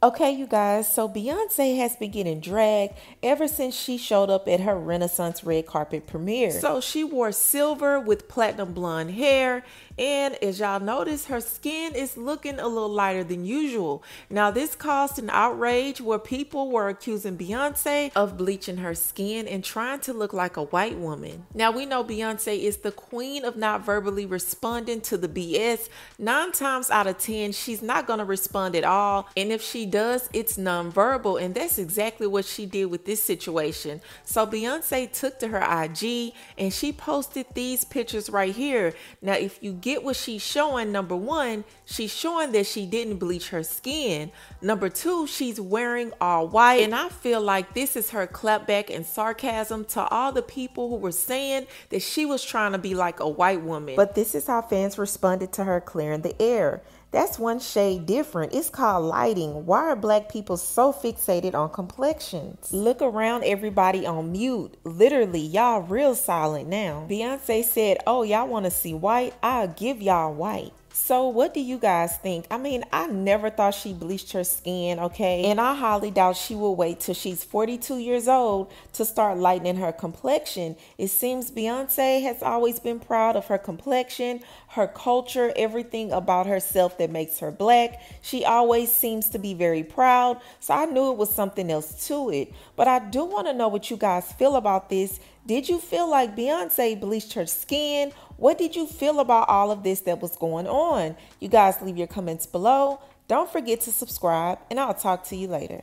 Okay, you guys, so Beyonce has been getting dragged ever since she showed up at her Renaissance red carpet premiere. So she wore silver with platinum blonde hair, and as y'all notice, her skin is looking a little lighter than usual. Now, this caused an outrage where people were accusing Beyonce of bleaching her skin and trying to look like a white woman. Now, we know Beyonce is the queen of not verbally responding to the BS. Nine times out of ten, she's not going to respond at all, and if she does, it's nonverbal, and that's exactly what she did with this situation. So Beyonce took to her IG and she posted these pictures right here. Now, if you get what she's showing, number one, she's showing that she didn't bleach her skin. Number two, she's wearing all white, and I feel like this is her clapback and sarcasm to all the people who were saying that she was trying to be like a white woman. But this is how fans responded to her clearing the air. That's one shade different. It's called lighting. Why are black people so fixated on complexions? Look around everybody on mute. Literally, y'all real silent now. Beyonce said, Oh, y'all want to see white? I'll give y'all white. So, what do you guys think? I mean, I never thought she bleached her skin, okay? And I highly doubt she will wait till she's 42 years old to start lightening her complexion. It seems Beyonce has always been proud of her complexion, her culture, everything about herself that makes her black. She always seems to be very proud. So, I knew it was something else to it. But I do want to know what you guys feel about this. Did you feel like Beyonce bleached her skin? What did you feel about all of this that was going on? You guys leave your comments below. Don't forget to subscribe, and I'll talk to you later.